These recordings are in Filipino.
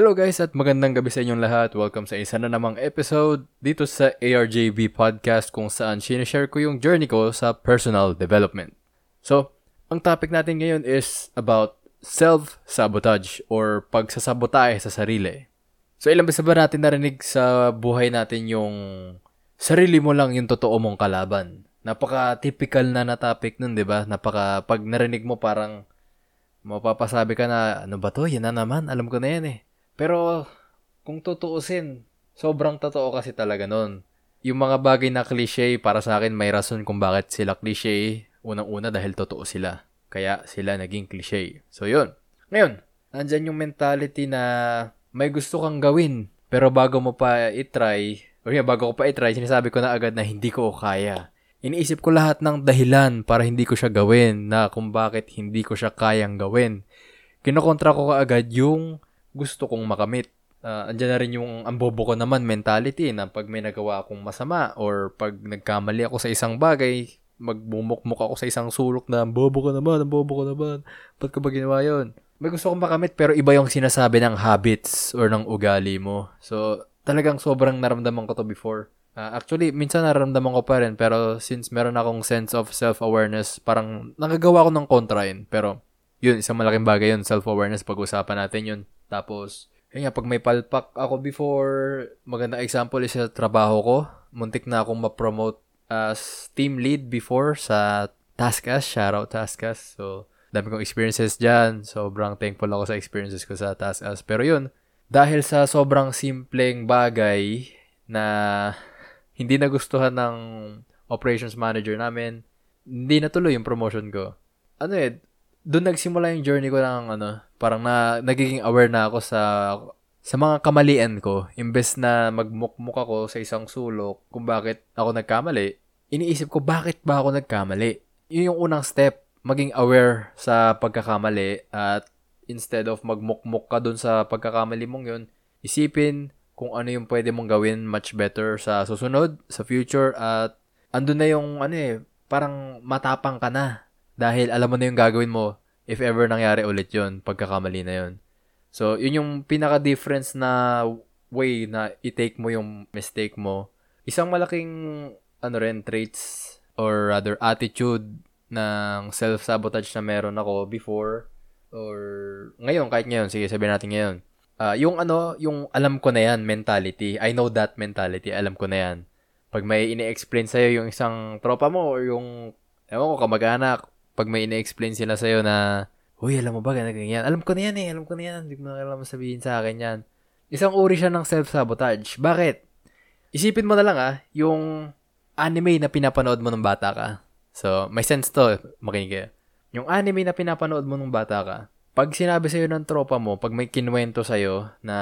Hello guys at magandang gabi sa inyong lahat. Welcome sa isa na namang episode dito sa ARJB Podcast kung saan sinishare ko yung journey ko sa personal development. So, ang topic natin ngayon is about self-sabotage or pagsasabotahe sa sarili. So, ilang beses ba natin narinig sa buhay natin yung sarili mo lang yung totoo mong kalaban? Napaka-typical na na topic nun, di ba? Napaka, pag narinig mo parang mapapasabi ka na, ano ba to? Yan na naman. Alam ko na yan eh. Pero, kung tutuusin, sobrang totoo kasi talaga nun. Yung mga bagay na cliche, para sa akin, may rason kung bakit sila cliche. Unang-una dahil totoo sila. Kaya sila naging cliche. So, yun. Ngayon, nandyan yung mentality na may gusto kang gawin. Pero bago mo pa itry, o yun, bago ko pa itry, sinasabi ko na agad na hindi ko kaya. Iniisip ko lahat ng dahilan para hindi ko siya gawin na kung bakit hindi ko siya kayang gawin. Kinokontra ko kaagad yung gusto kong makamit. Uh, andyan na rin yung ang ko naman mentality na pag may nagawa akong masama or pag nagkamali ako sa isang bagay, magbumukmuk ako sa isang sulok na ang bobo ko naman, ang bobo ko naman. Ba't ko ba ginawa yun? May gusto kong makamit pero iba yung sinasabi ng habits or ng ugali mo. So, talagang sobrang naramdaman ko to before. Uh, actually, minsan naramdaman ko pa rin pero since meron akong sense of self-awareness, parang nagagawa ko ng kontra yun. Pero, yun, isang malaking bagay yun, self-awareness, pag-usapan natin yun. Tapos, yun nga, pag may palpak ako before, maganda example is sa trabaho ko. Muntik na akong ma-promote as team lead before sa Taskas. Shoutout Taskas. So, dami kong experiences dyan. Sobrang thankful ako sa experiences ko sa Taskas. Pero yun, dahil sa sobrang simpleng bagay na hindi nagustuhan ng operations manager namin, hindi natuloy yung promotion ko. Ano eh, doon nagsimula yung journey ko ng ano, parang na nagiging aware na ako sa sa mga kamalian ko, imbes na magmukmuk ako sa isang sulok kung bakit ako nagkamali, iniisip ko bakit ba ako nagkamali. Yun yung unang step, maging aware sa pagkakamali at instead of magmukmuk ka dun sa pagkakamali mong yun, isipin kung ano yung pwede mong gawin much better sa susunod, sa future at andun na yung ano eh, parang matapang ka na dahil alam mo na yung gagawin mo if ever nangyari ulit yon pagkakamali na yon So, yun yung pinaka-difference na way na i-take mo yung mistake mo. Isang malaking ano rin, traits or rather attitude ng self-sabotage na meron ako before or ngayon, kahit ngayon, sige sabihin natin ngayon. Uh, yung ano, yung alam ko na yan mentality, I know that mentality, alam ko na yan. Pag may ini-explain sa'yo yung isang tropa mo or yung, ewan ko, kamag-anak, pag may ine-explain sila sa'yo na, Uy, alam mo ba, ganyan, ganyan. Alam ko na yan eh, alam ko na yan. Hindi ko na kailangan sabihin sa akin yan. Isang uri siya ng self-sabotage. Bakit? Isipin mo na lang ah, yung anime na pinapanood mo nung bata ka. So, may sense to, makinig kayo. Yung anime na pinapanood mo nung bata ka, pag sinabi sa'yo ng tropa mo, pag may kinwento sa'yo na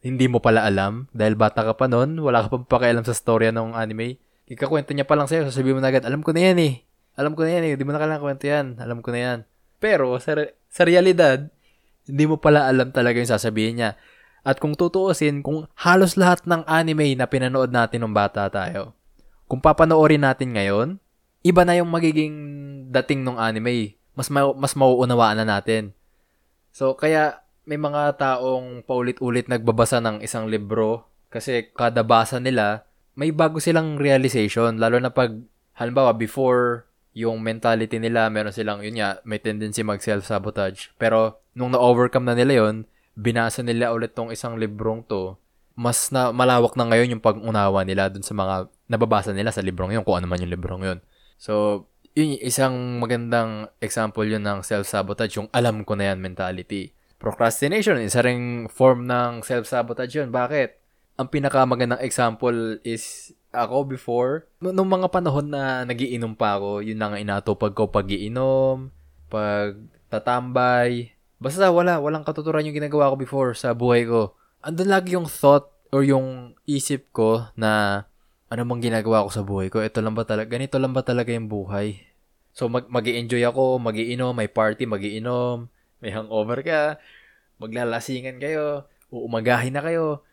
hindi mo pala alam, dahil bata ka pa noon, wala ka pa pakialam sa storya ng anime, ikakwento niya pa lang sa'yo, sasabihin mo na agad, alam ko na yan eh. Alam ko na yan eh. Di mo na kailangan kwento yan. Alam ko na yan. Pero, sa, sa realidad, hindi mo pala alam talaga yung sasabihin niya. At kung tutuusin, kung halos lahat ng anime na pinanood natin ng bata tayo, kung papanoorin natin ngayon, iba na yung magiging dating ng anime. Mas, ma- mas mauunawaan na natin. So, kaya may mga taong paulit-ulit nagbabasa ng isang libro kasi kada basa nila, may bago silang realization. Lalo na pag, halimbawa, before yung mentality nila, meron silang, yun nga, may tendency mag self-sabotage. Pero, nung na-overcome na nila yon binasa nila ulit tong isang librong to, mas na malawak na ngayon yung pag-unawa nila dun sa mga nababasa nila sa librong yun, kung ano man yung librong yun. So, yun isang magandang example yun ng self-sabotage, yung alam ko na yan mentality. Procrastination, isa ring form ng self-sabotage yun. Bakit? Ang pinakamagandang example is ako before, nung mga panahon na nagiinom pa ako, yun na nga inatupag ko pagiinom, pag tatambay. Basta wala, walang katuturan yung ginagawa ko before sa buhay ko. Andun lagi yung thought or yung isip ko na ano mang ginagawa ko sa buhay ko, ito lang ba talaga, ganito lang ba talaga yung buhay? So mag mag enjoy ako, magiinom, may party, magiinom, may hangover ka, maglalasingan kayo, uumagahin na kayo,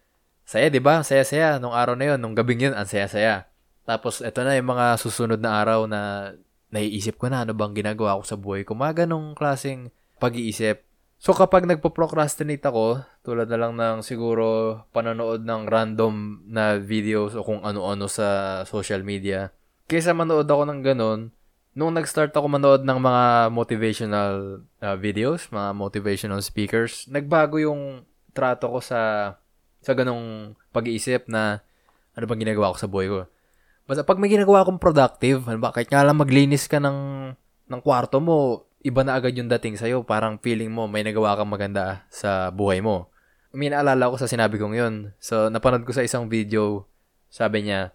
saya, di ba? Saya-saya nung araw na yon, nung gabing yun, ang saya-saya. Tapos, ito na yung mga susunod na araw na naiisip ko na ano bang ginagawa ko sa buhay ko. Mga ganong klaseng pag-iisip. So kapag nagpo-procrastinate ako, tulad na lang ng siguro panonood ng random na videos o kung ano-ano sa social media, kaysa manood ako ng ganun, nung nag-start ako manood ng mga motivational uh, videos, mga motivational speakers, nagbago yung trato ko sa sa ganong pag-iisip na ano bang ginagawa ko sa buhay ko. Basta pag may ginagawa akong productive, ano ba, kahit nga lang maglinis ka ng, ng kwarto mo, iba na agad yung dating sa'yo. Parang feeling mo may nagawa kang maganda sa buhay mo. May naalala ko sa sinabi kong yun. So, napanood ko sa isang video, sabi niya,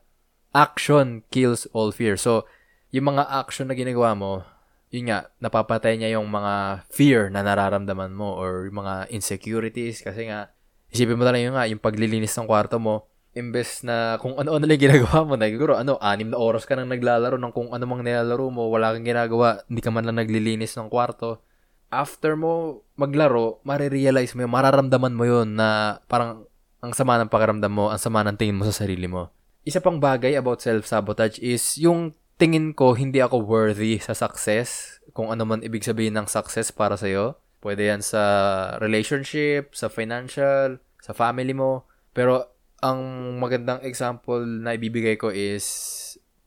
action kills all fear. So, yung mga action na ginagawa mo, yun nga, napapatay niya yung mga fear na nararamdaman mo or yung mga insecurities. Kasi nga, isipin mo na yung nga, yung paglilinis ng kwarto mo, imbes na kung ano-ano lang ginagawa mo, na siguro ano, anim na oras ka nang naglalaro ng kung ano mang nilalaro mo, wala kang ginagawa, hindi ka man lang naglilinis ng kwarto. After mo maglaro, marirealize mo yun, mararamdaman mo yun na parang ang sama ng pakiramdam mo, ang sama ng tingin mo sa sarili mo. Isa pang bagay about self-sabotage is yung tingin ko hindi ako worthy sa success, kung ano man ibig sabihin ng success para sa'yo. Pwede yan sa relationship, sa financial, sa family mo. Pero ang magandang example na ibibigay ko is,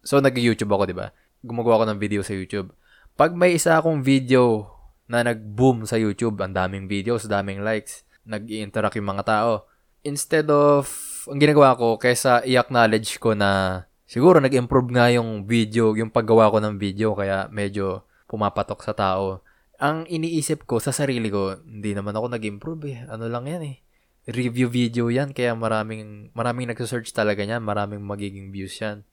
so nag-YouTube ako, di ba? Gumagawa ako ng video sa YouTube. Pag may isa akong video na nag-boom sa YouTube, ang daming videos, daming likes, nag-i-interact yung mga tao. Instead of, ang ginagawa ko, kaysa i-acknowledge ko na siguro nag-improve nga yung video, yung paggawa ko ng video, kaya medyo pumapatok sa tao. Ang iniisip ko sa sarili ko, hindi naman ako nag-improve eh. Ano lang yan eh review video yan, kaya maraming, maraming nagsa-search talaga niyan, maraming magiging views yan.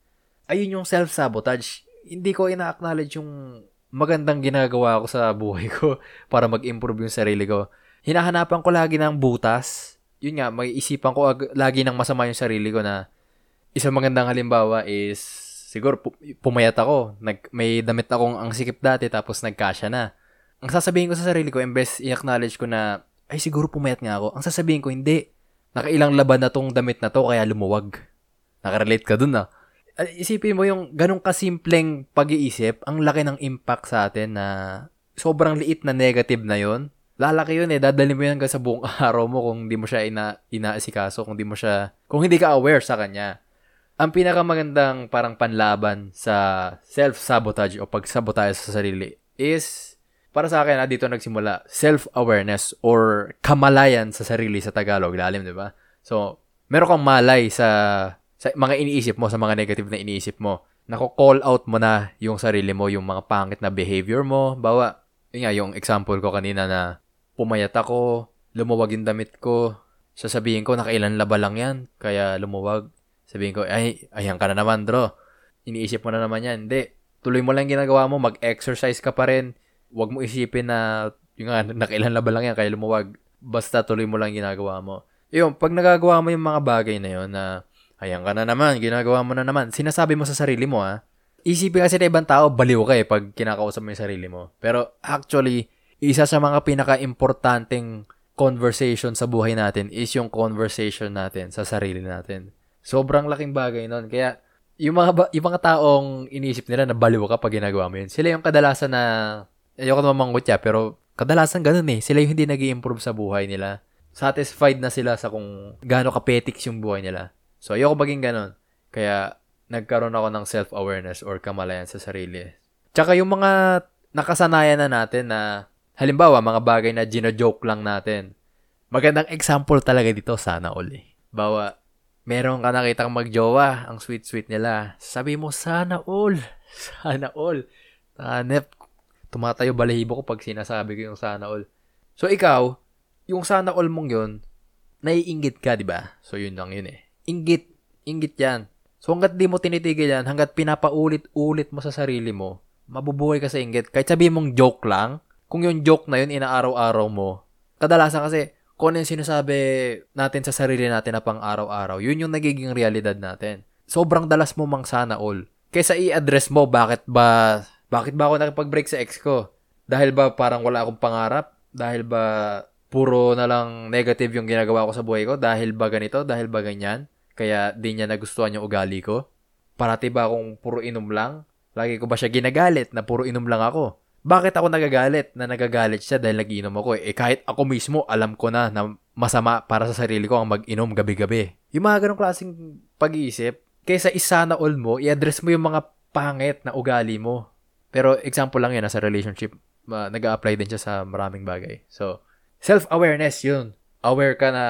Ayun yung self-sabotage. Hindi ko ina-acknowledge yung magandang ginagawa ko sa buhay ko para mag-improve yung sarili ko. Hinahanapan ko lagi ng butas. Yun nga, may isipan ko ag- lagi ng masama yung sarili ko na isang magandang halimbawa is siguro pu- pumayat ako. Nag, may damit akong ang sikip dati tapos nagkasya na. Ang sasabihin ko sa sarili ko, imbes i-acknowledge ko na ay siguro pumayat nga ako. Ang sasabihin ko, hindi. Nakailang laban na tong damit na to, kaya lumuwag. Nakarelate ka dun ah. Isipin mo yung ganong kasimpleng pag-iisip, ang laki ng impact sa atin na sobrang liit na negative na yon lalaki yun eh. Dadali mo yan hanggang sa buong araw mo kung hindi mo siya ina, inaasikaso, kung hindi mo siya, kung hindi ka aware sa kanya. Ang pinakamagandang parang panlaban sa self-sabotage o pagsabotage sa sarili is para sa akin, ah, dito nagsimula, self-awareness or kamalayan sa sarili sa Tagalog, lalim, di ba? So, meron kang malay sa, sa mga iniisip mo, sa mga negative na iniisip mo. Nako-call out mo na yung sarili mo, yung mga pangit na behavior mo. Bawa, yun nga, yung example ko kanina na pumayat ako, lumuwag yung damit ko, sasabihin ko, nakailan laba lang yan, kaya lumuwag. Sabihin ko, ay, ayan ka na naman, bro. Iniisip mo na naman yan. Hindi, tuloy mo lang ginagawa mo, mag-exercise ka pa rin, wag mo isipin na yung nga, nakailan na ba lang yan kaya lumuwag. Basta tuloy mo lang ginagawa mo. Yung, pag nagagawa mo yung mga bagay na yun na, ayan ka na naman, ginagawa mo na naman, sinasabi mo sa sarili mo ha, isipin kasi na ibang tao, baliw ka eh pag kinakausap mo yung sarili mo. Pero actually, isa sa mga pinaka-importanting conversation sa buhay natin is yung conversation natin sa sarili natin. Sobrang laking bagay nun. Kaya, yung mga, yung mga taong iniisip nila na baliw ka pag ginagawa mo yun, sila yung kadalasan na ayoko naman manggutya, pero kadalasan ganun eh. Sila yung hindi nag improve sa buhay nila. Satisfied na sila sa kung gaano kapetiks yung buhay nila. So, ayoko maging ganun. Kaya, nagkaroon ako ng self-awareness or kamalayan sa sarili. Tsaka yung mga nakasanayan na natin na, halimbawa, mga bagay na gino-joke lang natin. Magandang example talaga dito, sana all eh. Bawa, meron ka nakitang magjowa, ang sweet-sweet nila. Sabi mo, sana all. Sana all. Hanep, tumatayo balahibo ko pag sinasabi ko yung sana all. So, ikaw, yung sana all mong yun, naiingit ka, di ba? So, yun lang yun eh. Ingit. Ingit yan. So, hanggat di mo tinitigil yan, hanggat pinapaulit-ulit mo sa sarili mo, mabubuhay ka sa inggit. Kahit sabihin mong joke lang, kung yung joke na yun, inaaraw-araw mo, kadalasan kasi, kung ano yung sinasabi natin sa sarili natin na pang araw-araw, yun yung nagiging realidad natin. Sobrang dalas mo mang sana all. Kaysa i-address mo, bakit ba bakit ba ako nakipag-break sa ex ko? Dahil ba parang wala akong pangarap? Dahil ba puro na lang negative yung ginagawa ko sa buhay ko? Dahil ba ganito? Dahil ba ganyan? Kaya di niya nagustuhan yung ugali ko? Parati ba akong puro inom lang? Lagi ko ba siya ginagalit na puro inom lang ako? bakit ako nagagalit na nagagalit siya dahil nagiinom ako eh? eh kahit ako mismo alam ko na na masama para sa sarili ko ang mag-inom gabi-gabi. Yung mga ganong klaseng pag-iisip, kaysa isana all mo, i-address mo yung mga pangit na ugali mo. Pero example lang yan, sa relationship, uh, nag apply din siya sa maraming bagay. So, self-awareness yun. Aware ka na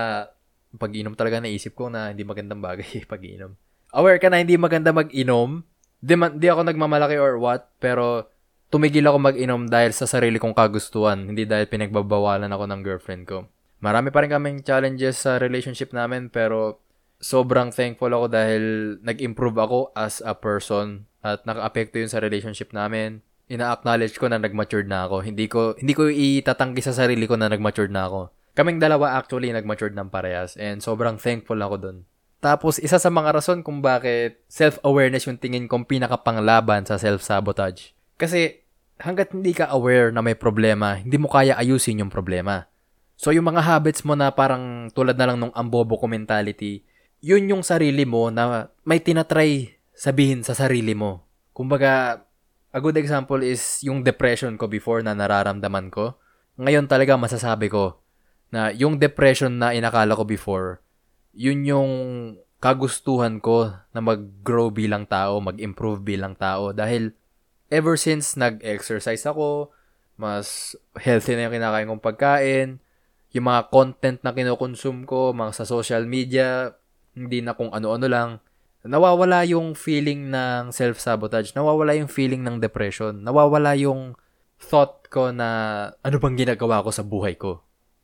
pag-inom talaga naisip ko na hindi magandang bagay pag-inom. Aware ka na hindi maganda mag-inom. Di, man, di ako nagmamalaki or what, pero tumigil ako mag-inom dahil sa sarili kong kagustuhan, hindi dahil pinagbabawalan ako ng girlfriend ko. Marami pa rin kaming challenges sa relationship namin, pero sobrang thankful ako dahil nag-improve ako as a person at naka-apekto yun sa relationship namin. Ina-acknowledge ko na nag-matured na ako. Hindi ko hindi ko itatanggi sa sarili ko na nag-matured na ako. Kaming dalawa actually nag-matured ng parehas and sobrang thankful ako dun. Tapos isa sa mga rason kung bakit self-awareness yung tingin kong pinakapanglaban sa self-sabotage kasi hanggat hindi ka aware na may problema, hindi mo kaya ayusin yung problema. So yung mga habits mo na parang tulad na lang nung ambobo ko mentality, yun yung sarili mo na may tinatry sabihin sa sarili mo. Kumbaga, a good example is yung depression ko before na nararamdaman ko. Ngayon talaga masasabi ko na yung depression na inakala ko before, yun yung kagustuhan ko na mag-grow bilang tao, mag-improve bilang tao dahil ever since nag-exercise ako, mas healthy na yung kinakain kong pagkain, yung mga content na kinokonsume ko, mga sa social media, hindi na kung ano-ano lang, nawawala yung feeling ng self-sabotage, nawawala yung feeling ng depression, nawawala yung thought ko na ano bang ginagawa ko sa buhay ko.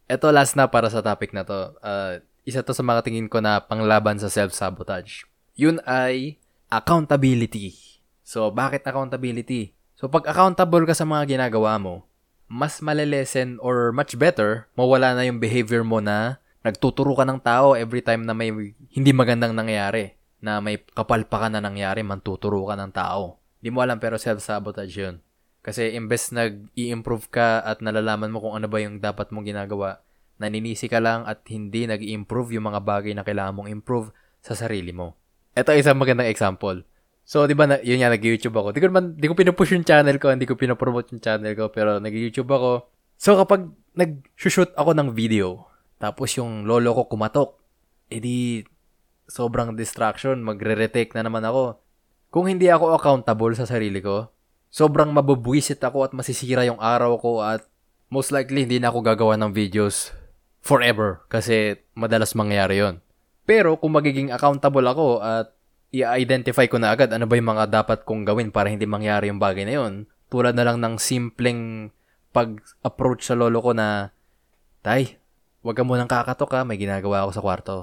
Ito last na para sa topic na to. Uh, isa to sa mga tingin ko na panglaban sa self-sabotage. Yun ay accountability. So, bakit accountability? So, pag accountable ka sa mga ginagawa mo, mas malelesen or much better, mawala na yung behavior mo na nagtuturo ka ng tao every time na may hindi magandang nangyayari, na may kapalpakan na nangyari, mantuturo ka ng tao. Hindi mo alam pero self-sabotage yun. Kasi imbes nag-i-improve ka at nalalaman mo kung ano ba yung dapat mong ginagawa, naninisi ka lang at hindi nag-i-improve yung mga bagay na kailangan mong improve sa sarili mo. Ito isang magandang example. So, di ba, na, yun nga, nag-YouTube ako. Di ko naman, di ko pinupush yung channel ko, hindi ko pinopromote yung channel ko, pero nag-YouTube ako. So, kapag nag-shoot ako ng video, tapos yung lolo ko kumatok, edi sobrang distraction, magre-retake na naman ako. Kung hindi ako accountable sa sarili ko, sobrang mabubwisit ako at masisira yung araw ko at most likely hindi na ako gagawa ng videos forever kasi madalas mangyayari yon. Pero kung magiging accountable ako at i-identify ko na agad ano ba yung mga dapat kong gawin para hindi mangyari yung bagay na yun. Tulad na lang ng simpleng pag-approach sa lolo ko na, Tay, wag ka munang kakatok ha, may ginagawa ako sa kwarto.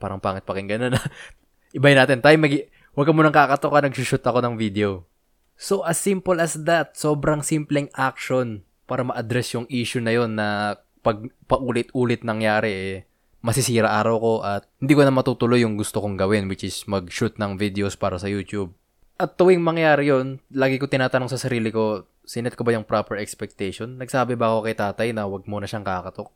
Parang pangit pakinggan na. Ibay natin, Tay, mag- wag ka munang kakatok ha, nagsushoot ako ng video. So, as simple as that, sobrang simpleng action para ma-address yung issue na yon na pag paulit-ulit nangyari eh, masisira araw ko at hindi ko na matutuloy yung gusto kong gawin which is mag-shoot ng videos para sa YouTube. At tuwing mangyari yon, lagi ko tinatanong sa sarili ko, sinet ko ba yung proper expectation? Nagsabi ba ako kay tatay na wag mo na siyang kakatok?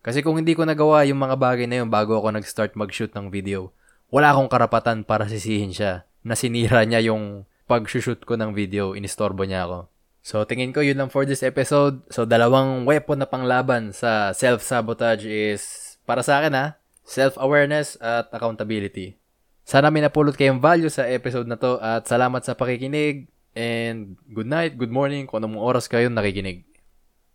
Kasi kung hindi ko nagawa yung mga bagay na yun bago ako nag-start mag-shoot ng video, wala akong karapatan para sisihin siya na sinira niya yung pag-shoot ko ng video, inistorbo niya ako. So, tingin ko yun lang for this episode. So, dalawang weapon na panglaban sa self-sabotage is para sa akin ha, self-awareness at accountability. Sana may napulot kayong value sa episode na to at salamat sa pakikinig and good night, good morning kung anong oras kayo nakikinig.